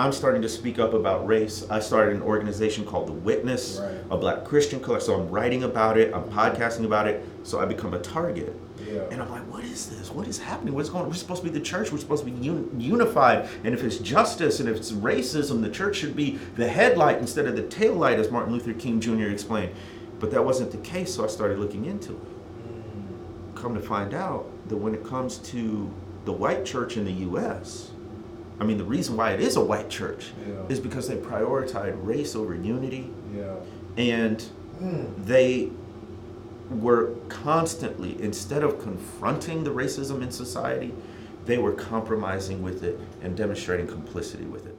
I'm starting to speak up about race. I started an organization called The Witness, Right. a black Christian collective. So I'm writing about it, I'm podcasting about it. So I become a target. Yeah. And I'm like, what is this? What is happening? What's going on? We're supposed to be the church. We're supposed to be un- unified. And if it's justice and if it's racism, the church should be the headlight instead of the tail light, as Martin Luther King Jr. explained. But that wasn't the case, so I started looking into it. Mm. Come to find out that when it comes to the white church in the U.S., I mean, the reason why it is a white church Yeah. is because they prioritize race over unity Yeah. and hmm. they were constantly instead of confronting the racism in society they were compromising with it and demonstrating complicity with it